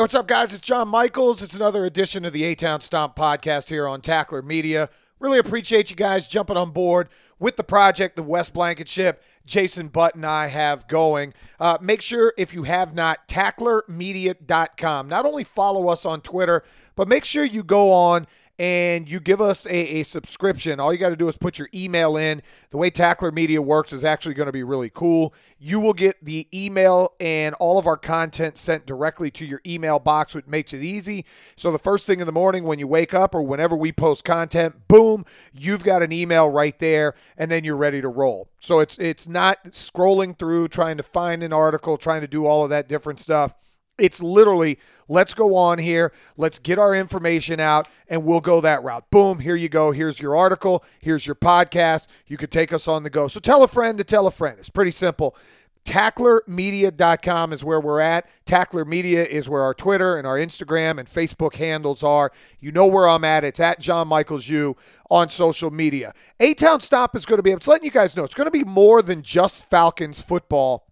Hey, what's up, guys? It's John Michaels. It's another edition of the A Town Stomp podcast here on Tackler Media. Really appreciate you guys jumping on board with the project, the Wes Blankenship. Jason Butt and I have going. Uh, make sure if you have not, tacklermedia.com. Not only follow us on Twitter, but make sure you go on and you give us a, a subscription. All you got to do is put your email in. The way Tackler Media works is actually going to be really cool. You will get the email and all of our content sent directly to your email box, which makes it easy. So the first thing in the morning when you wake up or whenever we post content, boom, you've got an email right there, and then you're ready to roll. So it's it's not scrolling through trying to find an article, trying to do all of that different stuff. It's literally, let's go on here, let's get our information out, and we'll go that route. Boom, here you go. Here's your article, here's your podcast. You could take us on the go. So tell a friend to tell a friend. It's pretty simple. Tacklermedia.com is where we're at. Tackler Media is where our Twitter and our Instagram and Facebook handles are. You know where I'm at. It's at John Michaels U on social media. A Town Stop is going to be, it's letting you guys know, it's going to be more than just Falcons football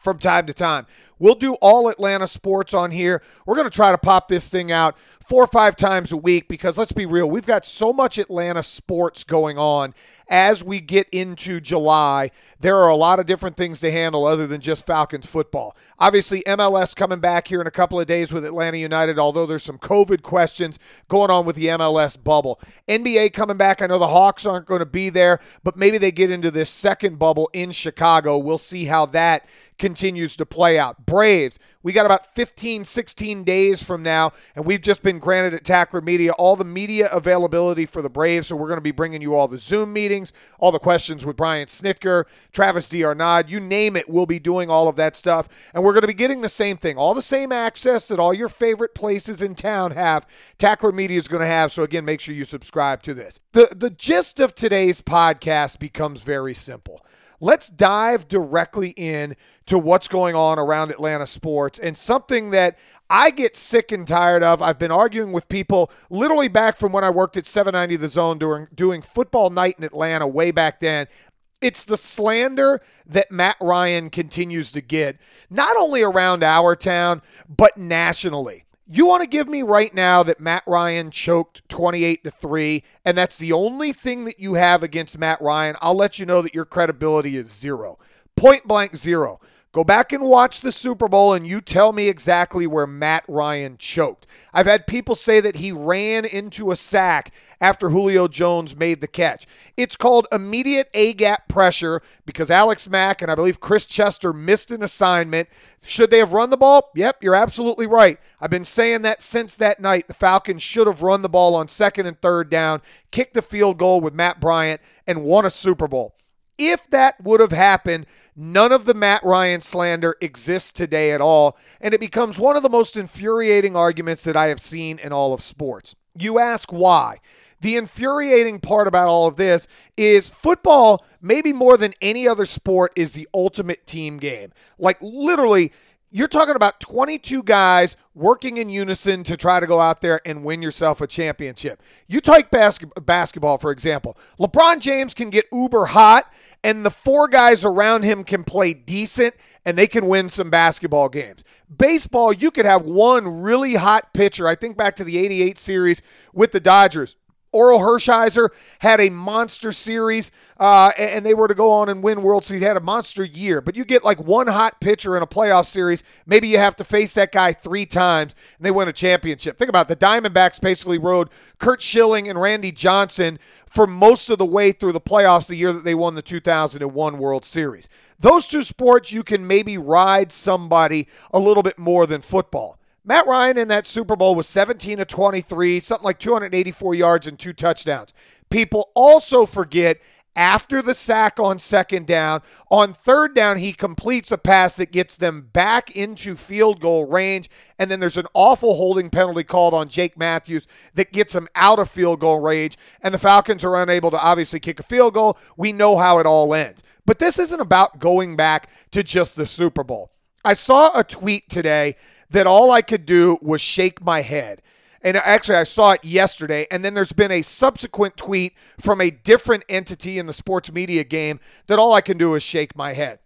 from time to time. We'll do all Atlanta sports on here. We're going to try to pop this thing out four or five times a week because let's be real, we've got so much Atlanta sports going on as we get into July. There are a lot of different things to handle other than just Falcons football. Obviously, MLS coming back here in a couple of days with Atlanta United, although there's some COVID questions going on with the MLS bubble. NBA coming back. I know the Hawks aren't going to be there, but maybe they get into this second bubble in Chicago. We'll see how that continues to play out. Braves, we got about 15, 16 days from now, and we've just been granted at Tackler Media all the media availability for the Braves. So we're going to be bringing you all the Zoom meetings, all the questions with Brian Snitker, Travis d'Arnaud, you name it. We'll be doing all of that stuff. And we're going to be getting the same thing, all the same access that all your favorite places in town have. Tackler Media is going to have. So again, make sure you subscribe to this. The, the gist of today's podcast becomes very simple let's dive directly in to what's going on around Atlanta sports and something that I get sick and tired of. I've been arguing with people literally back from when I worked at 790 The Zone during doing football night in Atlanta way back then. It's the slander that Matt Ryan continues to get, not only around our town, but nationally. You want to give me right now that Matt Ryan choked 28 to 3 and that's the only thing that you have against Matt Ryan. I'll let you know that your credibility is zero. Point blank zero. Go back and watch the Super Bowl and you tell me exactly where Matt Ryan choked. I've had people say that he ran into a sack after Julio Jones made the catch. It's called immediate A gap pressure because Alex Mack and I believe Chris Chester missed an assignment. Should they have run the ball? Yep, you're absolutely right. I've been saying that since that night. The Falcons should have run the ball on second and third down, kicked a field goal with Matt Bryant, and won a Super Bowl. If that would have happened, none of the Matt Ryan slander exists today at all, and it becomes one of the most infuriating arguments that I have seen in all of sports. You ask why. The infuriating part about all of this is football, maybe more than any other sport, is the ultimate team game. Like, literally, you're talking about 22 guys working in unison to try to go out there and win yourself a championship. You take basketball, for example. LeBron James can get uber hot and the four guys around him can play decent and they can win some basketball games. Baseball, you could have one really hot pitcher. I think back to the 88 series with the Dodgers. Orel Hershiser had a monster series, uh, and they were to go on and win World Series. Had a monster year, but you get like one hot pitcher in a playoff series. Maybe you have to face that guy three times, and they win a championship. Think about it. the Diamondbacks basically rode Curt Schilling and Randy Johnson for most of the way through the playoffs the year that they won the 2001 World Series. Those two sports, you can maybe ride somebody a little bit more than football. Matt Ryan in that Super Bowl was 17 to 23, something like 284 yards and two touchdowns. People also forget after the sack on second down, on third down, he completes a pass that gets them back into field goal range. And then there's an awful holding penalty called on Jake Matthews that gets him out of field goal range. And the Falcons are unable to obviously kick a field goal. We know how it all ends. But this isn't about going back to just the Super Bowl. I saw a tweet today that all I could do was shake my head. And actually, I saw it yesterday. And then there's been a subsequent tweet from a different entity in the sports media game that all I can do is shake my head.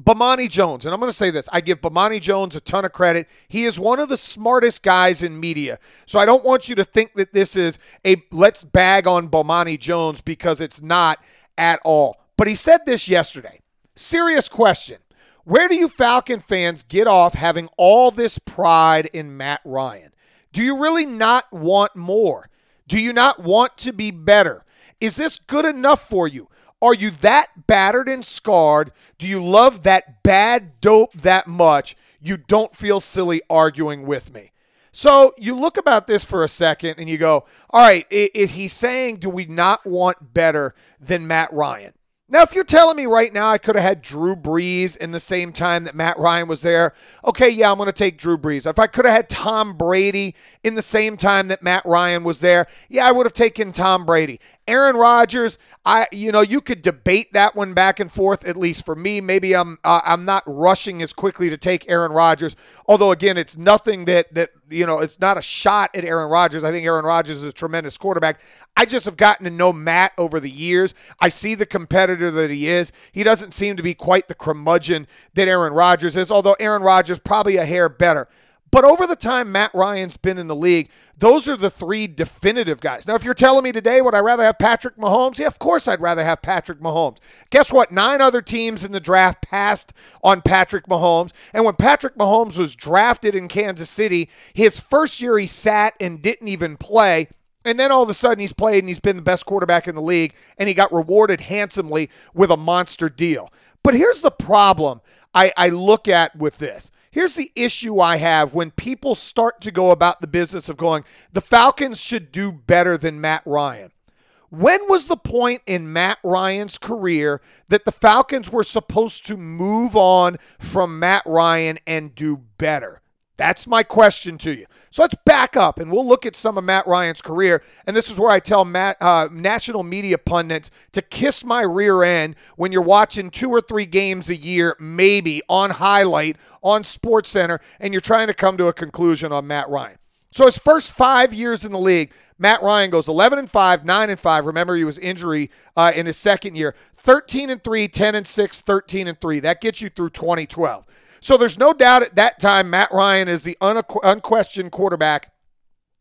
Bomani Jones, and I'm going to say this I give Bomani Jones a ton of credit. He is one of the smartest guys in media. So I don't want you to think that this is a let's bag on Bomani Jones because it's not at all. But he said this yesterday. Serious question. Where do you Falcon fans get off having all this pride in Matt Ryan? Do you really not want more? Do you not want to be better? Is this good enough for you? Are you that battered and scarred? Do you love that bad dope that much? You don't feel silly arguing with me. So you look about this for a second and you go, all right, is he saying, do we not want better than Matt Ryan? Now, if you're telling me right now I could have had Drew Brees in the same time that Matt Ryan was there, okay, yeah, I'm going to take Drew Brees. If I could have had Tom Brady in the same time that Matt Ryan was there, yeah, I would have taken Tom Brady. Aaron Rodgers, I you know you could debate that one back and forth. At least for me, maybe I'm uh, I'm not rushing as quickly to take Aaron Rodgers. Although again, it's nothing that that you know it's not a shot at Aaron Rodgers. I think Aaron Rodgers is a tremendous quarterback. I just have gotten to know Matt over the years. I see the competitor that he is. He doesn't seem to be quite the curmudgeon that Aaron Rodgers is. Although Aaron Rodgers probably a hair better. But over the time Matt Ryan's been in the league, those are the three definitive guys. Now, if you're telling me today, would I rather have Patrick Mahomes? Yeah, of course I'd rather have Patrick Mahomes. Guess what? Nine other teams in the draft passed on Patrick Mahomes. And when Patrick Mahomes was drafted in Kansas City, his first year he sat and didn't even play. And then all of a sudden he's played and he's been the best quarterback in the league and he got rewarded handsomely with a monster deal. But here's the problem I, I look at with this. Here's the issue I have when people start to go about the business of going, the Falcons should do better than Matt Ryan. When was the point in Matt Ryan's career that the Falcons were supposed to move on from Matt Ryan and do better? That's my question to you. So let's back up and we'll look at some of Matt Ryan's career. And this is where I tell Matt, uh, national media pundits to kiss my rear end when you're watching two or three games a year, maybe on highlight on Sports Center, and you're trying to come to a conclusion on Matt Ryan. So his first five years in the league, Matt Ryan goes 11 and 5, 9 and 5. Remember, he was injury uh, in his second year. 13 and 3, 10 and 6, 13 and 3. That gets you through 2012. So there's no doubt at that time Matt Ryan is the unquestioned quarterback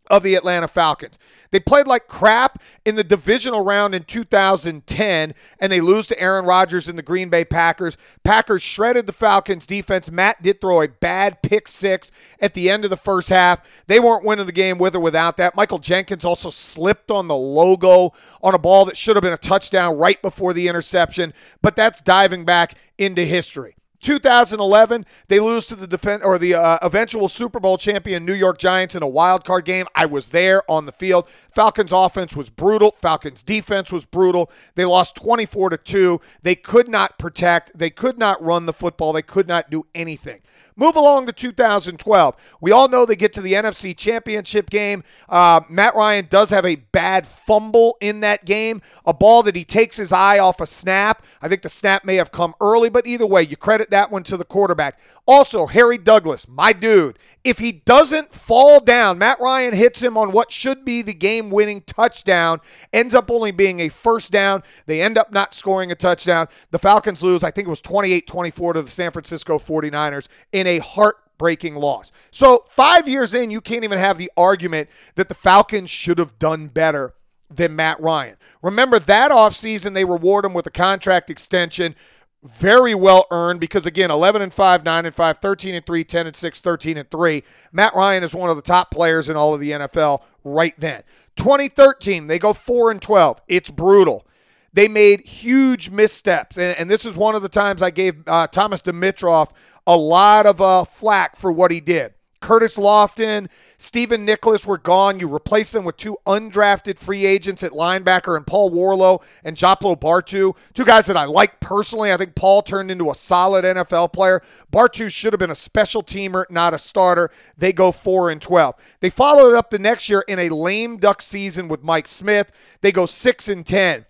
of the Atlanta Falcons. They played like crap in the divisional round in 2010, and they lose to Aaron Rodgers and the Green Bay Packers. Packers shredded the Falcons defense. Matt did throw a bad pick six at the end of the first half. They weren't winning the game with or without that. Michael Jenkins also slipped on the logo on a ball that should have been a touchdown right before the interception, but that's diving back into history. 2011, they lose to the defense or the uh, eventual Super Bowl champion New York Giants in a wild card game. I was there on the field. Falcons offense was brutal. Falcons defense was brutal. They lost 24 to 2. They could not protect. They could not run the football. They could not do anything. Move along to 2012. We all know they get to the NFC Championship game. Uh, Matt Ryan does have a bad fumble in that game, a ball that he takes his eye off a snap. I think the snap may have come early, but either way, you credit that one to the quarterback. Also, Harry Douglas, my dude, if he doesn't fall down, Matt Ryan hits him on what should be the game winning touchdown, ends up only being a first down. They end up not scoring a touchdown. The Falcons lose, I think it was 28 24 to the San Francisco 49ers in a heartbreaking loss. So, five years in, you can't even have the argument that the Falcons should have done better than Matt Ryan. Remember that offseason, they reward him with a contract extension very well earned because again 11 and 5 9 and 5 13 and 3 10 and 6 13 and 3 matt ryan is one of the top players in all of the nfl right then. 2013 they go 4 and 12 it's brutal. They made huge missteps and, and this is one of the times i gave uh, thomas dimitroff a lot of uh, flack for what he did Curtis Lofton, Stephen Nicholas were gone. You replaced them with two undrafted free agents at linebacker and Paul Worrilow and Joplo Bartu, two guys that I like personally. I think Paul turned into a solid NFL player. Bartu should have been a special teamer, not a starter. They go 4 and 12. They followed it up the next year in a lame duck season with Mike Smith. They go 6 and 10.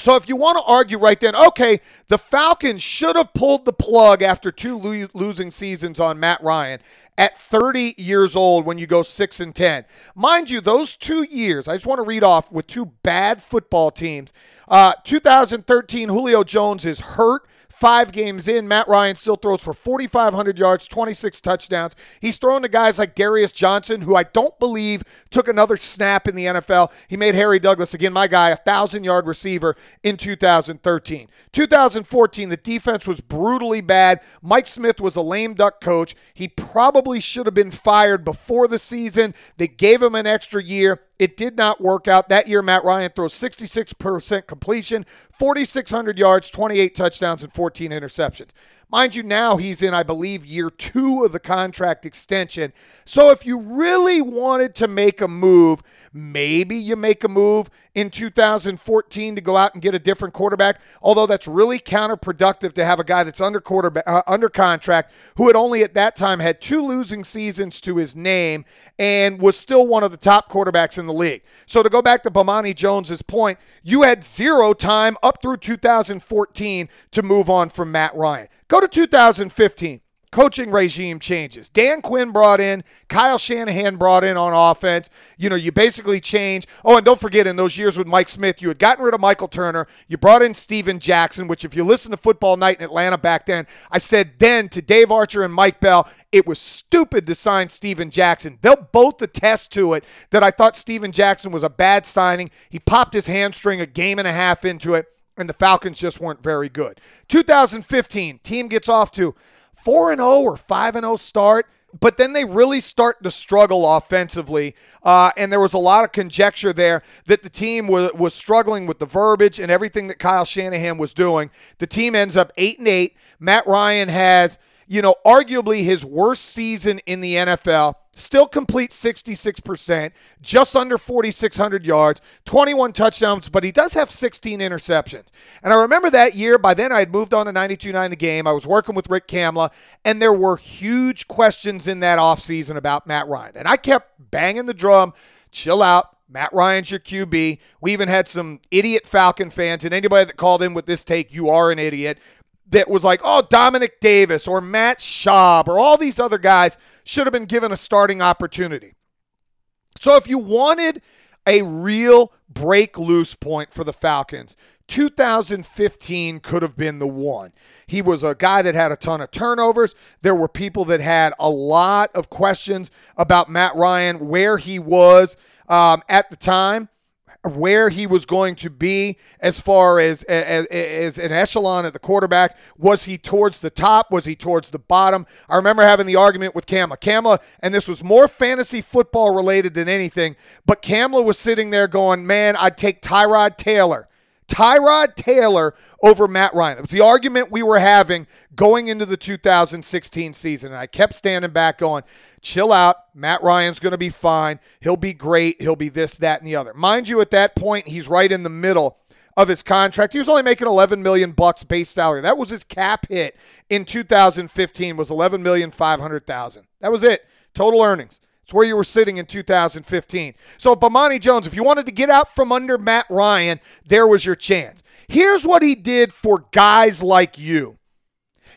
So if you want to argue right then, okay, the Falcons should have pulled the plug after two losing seasons on Matt Ryan at 30 years old when you go 6 and 10. Mind you, those 2 years, I just want to read off with two bad football teams. Uh, 2013 Julio Jones is hurt five games in, Matt Ryan still throws for 4,500 yards, 26 touchdowns. He's thrown to guys like Darius Johnson, who I don't believe took another snap in the NFL. He made Harry Douglas, again, my guy, a 1,000 yard receiver in 2013. 2014, the defense was brutally bad. Mike Smith was a lame duck coach. He probably should have been fired before the season. They gave him an extra year. It did not work out. That year, Matt Ryan throws 66% completion, 4,600 yards, 28 touchdowns, and 14 interceptions. Mind you, now he's in, I believe, year two of the contract extension. So if you really wanted to make a move, maybe you make a move in 2014 to go out and get a different quarterback. Although that's really counterproductive to have a guy that's under quarterback uh, under contract who had only at that time had two losing seasons to his name and was still one of the top quarterbacks in the league. So to go back to Bomani Jones's point, you had zero time up through 2014 to move on from Matt Ryan. Go to 2015 coaching regime changes. Dan Quinn brought in, Kyle Shanahan brought in on offense. You know, you basically change. Oh, and don't forget, in those years with Mike Smith, you had gotten rid of Michael Turner. You brought in Steven Jackson, which, if you listen to Football Night in Atlanta back then, I said then to Dave Archer and Mike Bell, it was stupid to sign Steven Jackson. They'll both attest to it that I thought Steven Jackson was a bad signing. He popped his hamstring a game and a half into it and the Falcons just weren't very good. 2015, team gets off to 4 and 0 or 5 and 0 start, but then they really start to struggle offensively. Uh, and there was a lot of conjecture there that the team was, was struggling with the verbiage and everything that Kyle Shanahan was doing. The team ends up 8 and 8. Matt Ryan has, you know, arguably his worst season in the NFL still complete 66%, just under 4,600 yards, 21 touchdowns, but he does have 16 interceptions. And I remember that year, by then I had moved on to 92.9 the game. I was working with Rick Kamla, and there were huge questions in that offseason about Matt Ryan. And I kept banging the drum, chill out. Matt Ryan's your QB. We even had some idiot Falcon fans, and anybody that called in with this take, you are an idiot that was like, oh, Dominique Davis or Matt Schaub or all these other guys should have been given a starting opportunity. So if you wanted a real break loose point for the Falcons, 2015 could have been the one. He was a guy that had a ton of turnovers. There were people that had a lot of questions about Matt Ryan, where he was um, at the time where he was going to be as far as, as, as an echelon at the quarterback. Was he towards the top? Was he towards the bottom? I remember having the argument with Kamla. Kamla, and this was more fantasy football related than anything, but Kamla was sitting there going, "Man, I'd take Tyrod Taylor." Tyrod Taylor over Matt Ryan. It was the argument we were having going into the 2016 season. And I kept standing back going, chill out. Matt Ryan's going to be fine. He'll be great. He'll be this, that, and the other. Mind you, at that point, he's right in the middle of his contract. He was only making 11 million bucks base salary. That was his cap hit in 2015 was 11 million 500,000. That was it. Total earnings. It's where you were sitting in 2015. So, Bomani Jones, if you wanted to get out from under Matt Ryan, there was your chance. Here's what he did for guys like you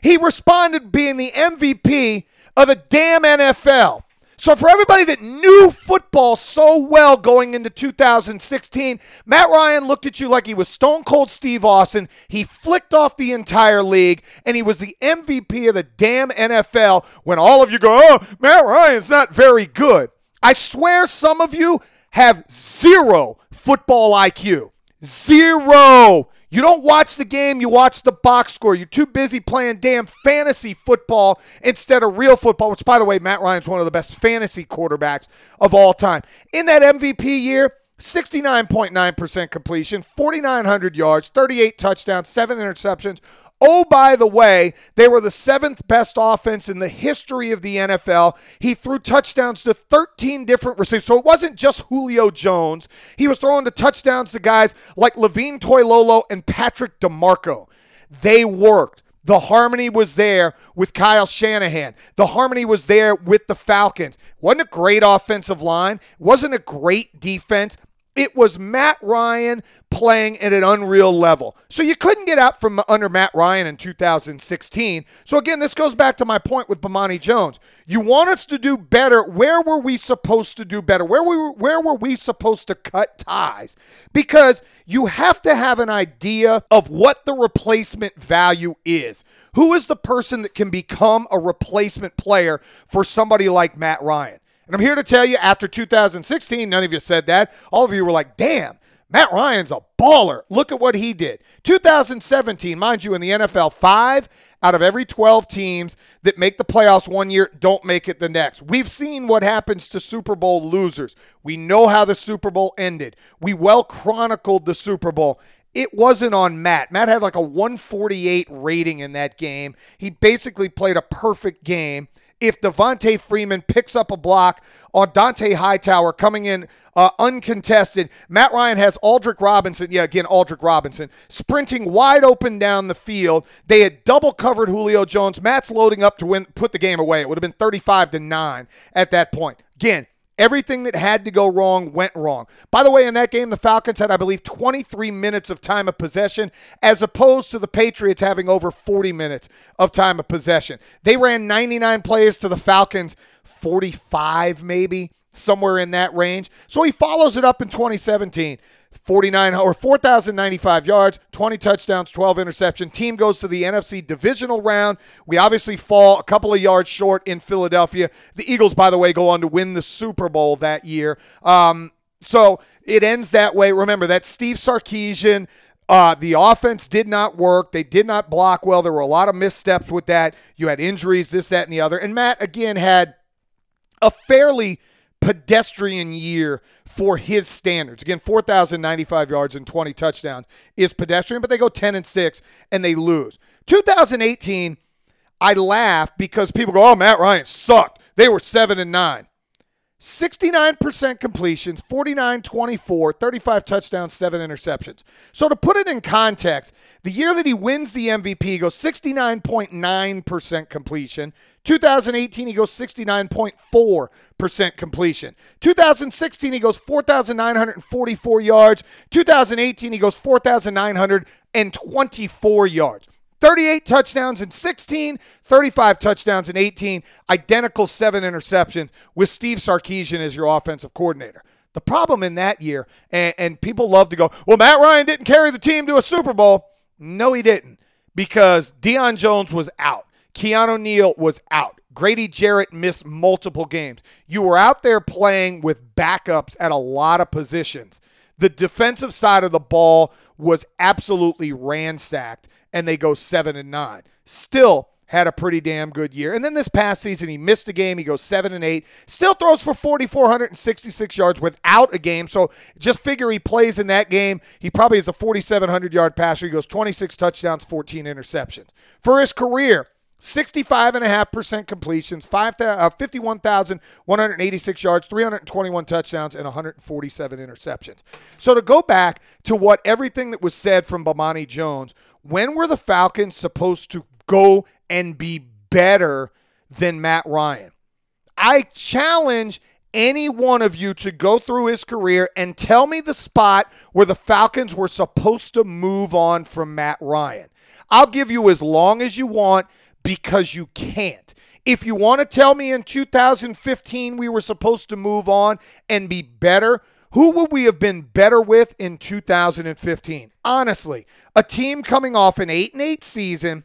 he responded being the MVP of the damn NFL. So, for everybody that knew football so well going into 2016, Matt Ryan looked at you like he was Stone Cold Steve Austin. He flicked off the entire league, and he was the MVP of the damn NFL when all of you go, oh, Matt Ryan's not very good. I swear some of you have zero football IQ. Zero. You don't watch the game, you watch the box score. You're too busy playing damn fantasy football instead of real football, which, by the way, Matt Ryan's one of the best fantasy quarterbacks of all time. In that MVP year, 69.9% completion, 4,900 yards, 38 touchdowns, seven interceptions, Oh, by the way, they were the seventh best offense in the history of the NFL. He threw touchdowns to 13 different receivers. So it wasn't just Julio Jones. He was throwing the touchdowns to guys like Levine Toilolo and Patrick DiMarco. They worked. The harmony was there with Kyle Shanahan. The harmony was there with the Falcons. Wasn't a great offensive line. Wasn't a great defense. It was Matt Ryan playing at an unreal level. So you couldn't get out from under Matt Ryan in 2016. So again, this goes back to my point with Bomani Jones. You want us to do better. Where were we supposed to do better? Where were where were we supposed to cut ties? Because you have to have an idea of what the replacement value is. Who is the person that can become a replacement player for somebody like Matt Ryan? And I'm here to tell you, after 2016, none of you said that. All of you were like, damn, Matt Ryan's a baller. Look at what he did. 2017, mind you, in the NFL, five out of every 12 teams that make the playoffs one year don't make it the next. We've seen what happens to Super Bowl losers. We know how the Super Bowl ended. We well chronicled the Super Bowl. It wasn't on Matt. Matt had like a 148 rating in that game. He basically played a perfect game if Devonta Freeman picks up a block on Dont'a Hightower coming in uh, uncontested. Matt Ryan has Aldrick Robinson, yeah, again, Aldrick Robinson, sprinting wide open down the field. They had double covered Julio Jones. Matt's loading up to win, put the game away. It would have been 35 to 9 at that point. Again, Everything that had to go wrong went wrong. By the way, in that game, the Falcons had, I believe, 23 minutes of time of possession, as opposed to the Patriots having over 40 minutes of time of possession. They ran 99 plays to the Falcons, 45 maybe, somewhere in that range. So he follows it up in 2017. 49 or 4,095 yards, 20 touchdowns, 12 interception. Team goes to the NFC divisional round. We obviously fall a couple of yards short in Philadelphia. The Eagles, by the way, go on to win the Super Bowl that year. Um, so it ends that way. Remember, that Steve Sarkisian. Uh, the offense did not work. They did not block well. There were a lot of missteps with that. You had injuries, this, that, and the other. And Matt, again, had a fairly pedestrian year for his standards. Again, 4,095 yards and 20 touchdowns is pedestrian, but they go 10 and 6 and they lose. 2018, I laugh because people go, "Oh, Matt Ryan sucked. They were 7 and 9." 69% completions, 49 24, 35 touchdowns, 7 interceptions. So to put it in context, the year that he wins the MVP, he goes 69.9% completion. 2018, he goes 69.4% completion. 2016, he goes 4,944 yards. 2018, he goes 4,924 yards. 38 touchdowns in 16, 35 touchdowns in 18, identical seven interceptions with Steve Sarkisian as your offensive coordinator. The problem in that year, and, and, people love to go, well, Matt Ryan didn't carry the team to a Super Bowl. No, he didn't, because Deion Jones was out. Keanu Neal was out. Grady Jarrett missed multiple games. You were out there playing with backups at a lot of positions. The defensive side of the ball was absolutely ransacked and they go seven and nine. Still had a pretty damn good year. And then this past season, he missed a game. He goes seven and eight. Still throws for 4,466 yards without a game. So just figure he plays in that game. He probably is a 4,700 yard passer. He goes 26 touchdowns, 14 interceptions. For his career, 65.5% completions, 5, uh, 51,186 yards, 321 touchdowns, and 147 interceptions. So to go back to what everything that was said from Bomani Jones, when were the Falcons supposed to go and be better than Matt Ryan? I challenge any one of you to go through his career and tell me the spot where the Falcons were supposed to move on from Matt Ryan. I'll give you as long as you want because you can't. If you want to tell me in 2015 we were supposed to move on and be better, who would we have been better with in 2015? Honestly, a team coming off an 8 and 8 season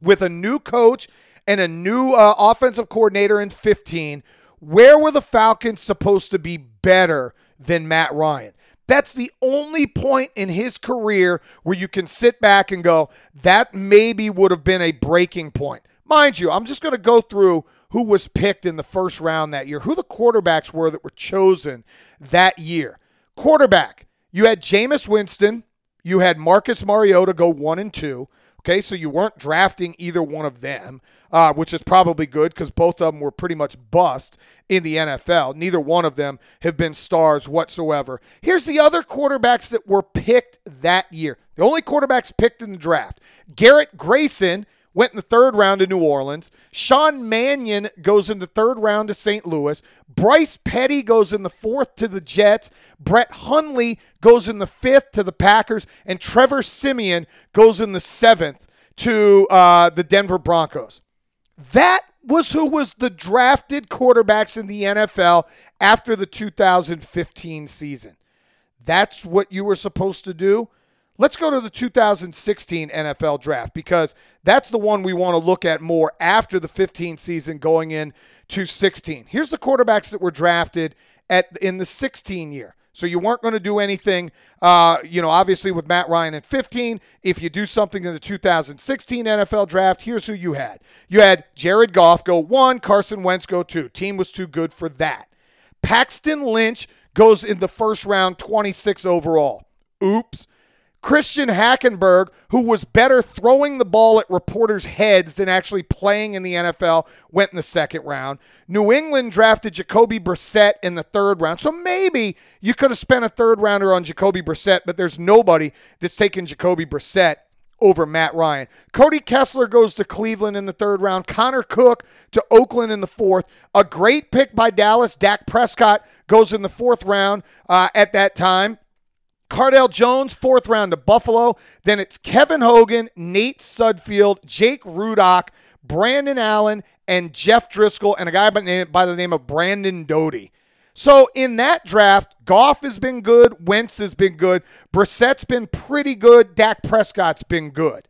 with a new coach and a new uh, offensive coordinator in 15, where were the Falcons supposed to be better than Matt Ryan? That's the only point in his career where you can sit back and go, that maybe would have been a breaking point. Mind you, I'm just going to go through who was picked in the first round that year, who the quarterbacks were that were chosen that year. Quarterback, you had Jameis Winston, you had Marcus Mariota go one and two. Okay, so you weren't drafting either one of them, uh, which is probably good because both of them were pretty much bust in the NFL. Neither one of them have been stars whatsoever. Here's the other quarterbacks that were picked that year. The only quarterbacks picked in the draft Garrett Grayson went in the third round to New Orleans. Sean Mannion goes in the third round to St. Louis. Bryce Petty goes in the fourth to the Jets. Brett Hundley goes in the fifth to the Packers. And Trevor Siemian goes in the seventh to uh, the Denver Broncos. That was who was the drafted quarterbacks in the NFL after the 2015 season. That's what you were supposed to do. Let's go to the 2016 NFL draft because that's the one we want to look at more after the 15 season going in to 16. Here's the quarterbacks that were drafted at in the 16 year. So you weren't going to do anything, uh, you know, obviously with Matt Ryan at 15. If you do something in the 2016 NFL draft, here's who you had. You had Jared Goff go one, Carson Wentz go two. Team was too good for that. Paxton Lynch goes in the first round, 26 overall. Oops. Christian Hackenberg, who was better throwing the ball at reporters' heads than actually playing in the NFL, went in the second round. New England drafted Jacoby Brissett in the third round. So maybe you could have spent a third rounder on Jacoby Brissett, but there's nobody that's taken Jacoby Brissett over Matt Ryan. Cody Kessler goes to Cleveland in the third round. Connor Cook to Oakland in the fourth. A great pick by Dallas. Dak Prescott goes in the fourth round uh, at that time. Cardale Jones, fourth round to Buffalo. Then it's Kevin Hogan, Nate Sudfeld, Jake Rudock, Brandon Allen, and Jeff Driskel, and a guy by the name of Brandon Doughty. So in that draft, Goff has been good, Wentz has been good, Brissett's been pretty good, Dak Prescott's been good.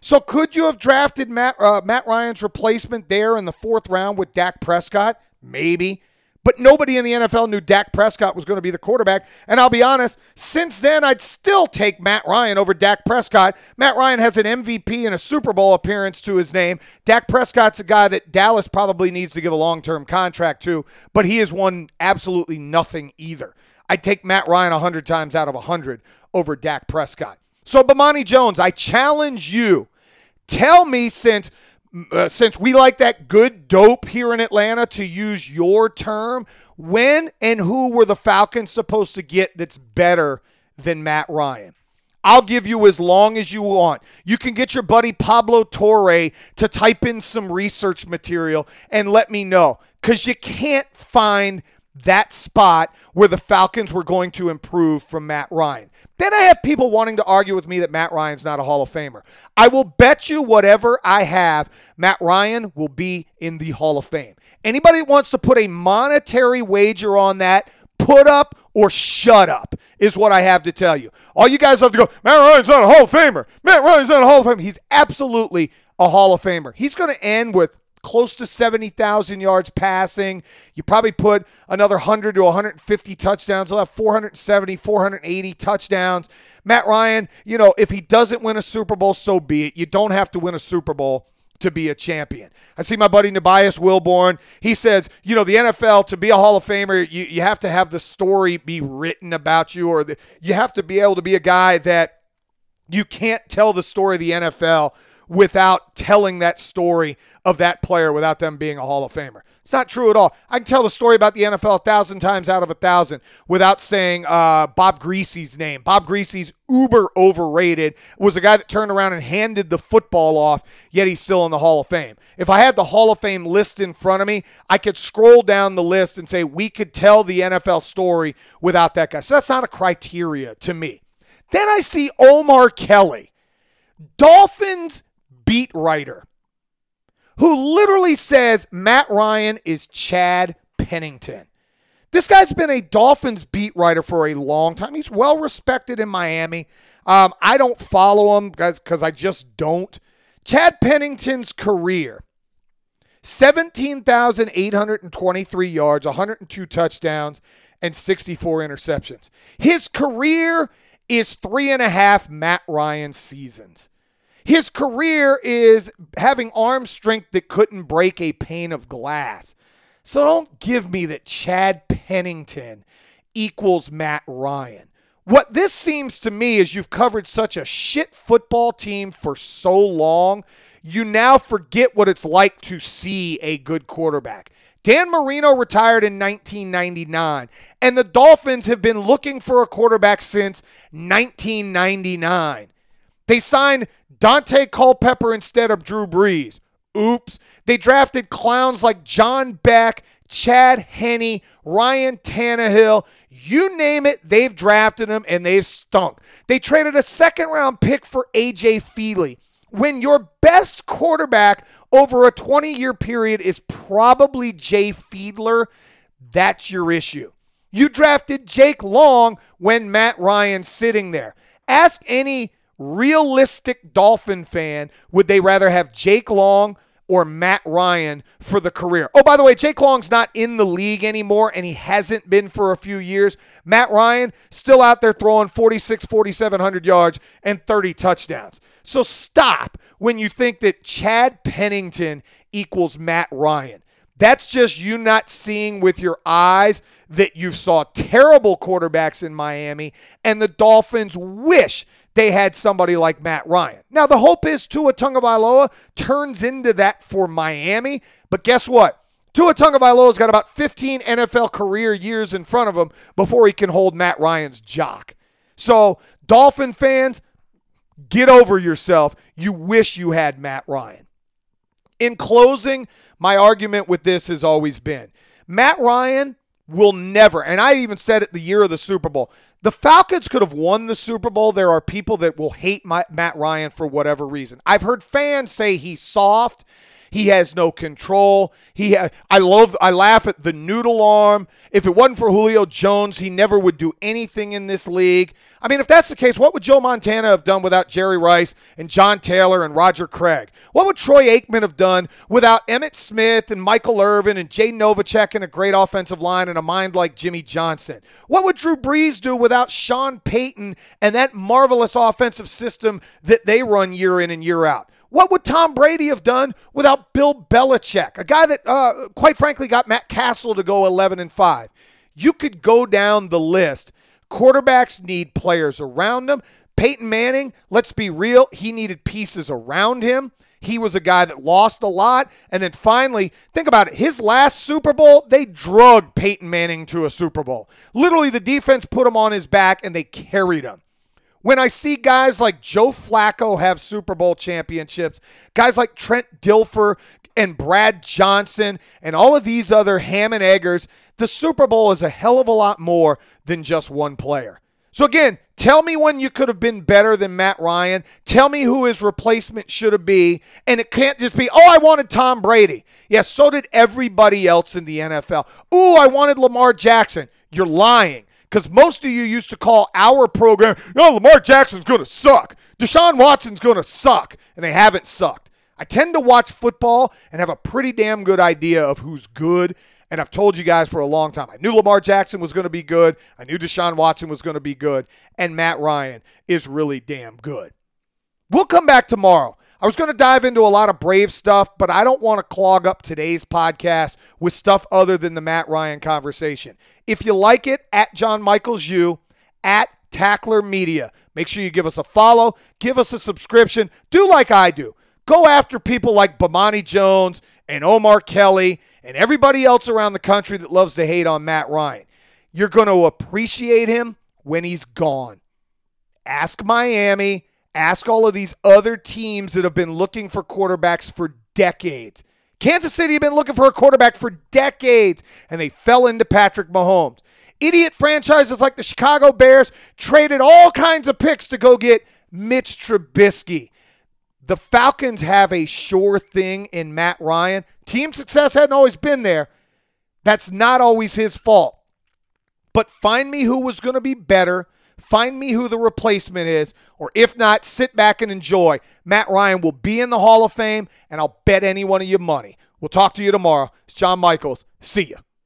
So could you have drafted Matt, uh, Matt Ryan's replacement there in the fourth round with Dak Prescott? Maybe. But nobody in the NFL knew Dak Prescott was going to be the quarterback. And I'll be honest, since then, I'd still take Matt Ryan over Dak Prescott. Matt Ryan has an MVP and a Super Bowl appearance to his name. Dak Prescott's a guy that Dallas probably needs to give a long term contract to, but he has won absolutely nothing either. I'd take Matt Ryan 100 times out of 100 over Dak Prescott. So, Bomani Jones, I challenge you. Tell me since uh, since we like that good dope here in Atlanta, to use your term, when and who were the Falcons supposed to get that's better than Matt Ryan? I'll give you as long as you want. You can get your buddy Pablo Torre to type in some research material and let me know because you can't find that spot where the Falcons were going to improve from Matt Ryan. Then I have people wanting to argue with me that Matt Ryan's not a Hall of Famer. I will bet you whatever I have, Matt Ryan will be in the Hall of Fame. Anybody that wants to put a monetary wager on that, put up or shut up is what I have to tell you. All you guys have to go, Matt Ryan's not a Hall of Famer. Matt Ryan's not a Hall of Famer. He's absolutely a Hall of Famer. He's going to end with close to 70,000 yards passing. You probably put another 100 to 150 touchdowns. He'll have 470, 480 touchdowns. Matt Ryan, you know, if he doesn't win a Super Bowl, so be it. You don't have to win a Super Bowl to be a champion. I see my buddy Nebias Wilborn. He says, you know, the NFL, to be a Hall of Famer, you, you have to have the story be written about you, or the, you have to be able to be a guy that you can't tell the story of the NFL without telling that story of that player without them being a Hall of Famer. It's not true at all. I can tell the story about the NFL a thousand times out of a thousand without saying uh, Bob Griese's name. Bob Griese's uber overrated was a guy that turned around and handed the football off, yet he's still in the Hall of Fame. If I had the Hall of Fame list in front of me, I could scroll down the list and say we could tell the NFL story without that guy. So that's not a criteria to me. Then I see Omar Kelly. Dolphins beat writer who literally says Matt Ryan is Chad Pennington. This guy's been a Dolphins beat writer for a long time. He's well respected in Miami. Um, I don't follow him because I just don't. Chad Pennington's career 17,823 yards, 102 touchdowns, and 64 interceptions. His career is three and a half Matt Ryan seasons. His career is having arm strength that couldn't break a pane of glass. So don't give me that Chad Pennington equals Matt Ryan. What this seems to me is you've covered such a shit football team for so long, you now forget what it's like to see a good quarterback. Dan Marino retired in 1999, and the Dolphins have been looking for a quarterback since 1999. They signed Daunte Culpepper instead of Drew Brees. Oops. They drafted clowns like John Beck, Chad Henne, Ryan Tannehill. You name it, they've drafted them and they've stunk. They traded a second round pick for AJ Feeley. When your best quarterback over a 20 year period is probably Jay Fiedler, that's your issue. You drafted Jake Long when Matt Ryan's sitting there. Ask any realistic Dolphin fan would they rather have Jake Long or Matt Ryan for the career. Oh, by the way, Jake Long's not in the league anymore, and he hasn't been for a few years. Matt Ryan still out there throwing 46, 4,700 yards and 30 touchdowns. So stop when you think that Chad Pennington equals Matt Ryan. That's just you not seeing with your eyes that you saw terrible quarterbacks in Miami, and the Dolphins wish they had somebody like Matt Ryan. Now, the hope is Tua Tagovailoa turns into that for Miami, but guess what? Tua Tagovailoa's got about 15 NFL career years in front of him before he can hold Matt Ryan's jock. So, Dolphin fans, get over yourself. You wish you had Matt Ryan. In closing, my argument with this has always been Matt Ryan will never, and I even said it the year of the Super Bowl, the Falcons could have won the Super Bowl. There are people that will hate my, Matt Ryan for whatever reason. I've heard fans say he's soft. He has no control. He ha- I love I laugh at the noodle arm. If it wasn't for Julio Jones, he never would do anything in this league. I mean, if that's the case, what would Joe Montana have done without Jerry Rice and John Taylor and Roger Craig? What would Troy Aikman have done without Emmitt Smith and Michael Irvin and Jay Novacek and a great offensive line and a mind like Jimmy Johnson? What would Drew Brees do without Sean Payton and that marvelous offensive system that they run year in and year out? What would Tom Brady have done without Bill Belichick, a guy that, uh, quite frankly, got Matt Cassel to go 11 and 5? You could go down the list. Quarterbacks need players around them. Peyton Manning, let's be real, he needed pieces around him. He was a guy that lost a lot. And then finally, think about it. His last Super Bowl, they drugged Peyton Manning to a Super Bowl. Literally, the defense put him on his back and they carried him. When I see guys like Joe Flacco have Super Bowl championships, guys like Trent Dilfer and Brad Johnson and all of these other ham and eggers, the Super Bowl is a hell of a lot more than just one player. So again, tell me when you could have been better than Matt Ryan. Tell me who his replacement should have been. And it can't just be, oh, I wanted Tom Brady. Yes, yeah, so did everybody else in the NFL. Ooh, I wanted Lamar Jackson. You're lying because most of you used to call our program, oh, Lamar Jackson's going to suck. Deshaun Watson's going to suck. And they haven't sucked. I tend to watch football and have a pretty damn good idea of who's good. And I've told you guys for a long time. I knew Lamar Jackson was going to be good. I knew Deshaun Watson was going to be good. And Matt Ryan is really damn good. We'll come back tomorrow. I was going to dive into a lot of Brave stuff, but I don't want to clog up today's podcast with stuff other than the Matt Ryan conversation. If you like it, at John Michaels U, at Tackler Media. Make sure you give us a follow, give us a subscription. Do like I do. Go after people like Bomani Jones and Omar Kelly and everybody else around the country that loves to hate on Matt Ryan. You're going to appreciate him when he's gone. Ask Miami Ask all of these other teams that have been looking for quarterbacks for decades. Kansas City have been looking for a quarterback for decades, and they fell into Patrick Mahomes. Idiot franchises like the Chicago Bears traded all kinds of picks to go get Mitch Trubisky. The Falcons have a sure thing in Matt Ryan. Team success hadn't always been there. That's not always his fault. But find me who was going to be better Find me who the replacement is, or if not, sit back and enjoy. Matt Ryan will be in the Hall of Fame, and I'll bet any one of you money. We'll talk to you tomorrow. It's John Michaels. See ya.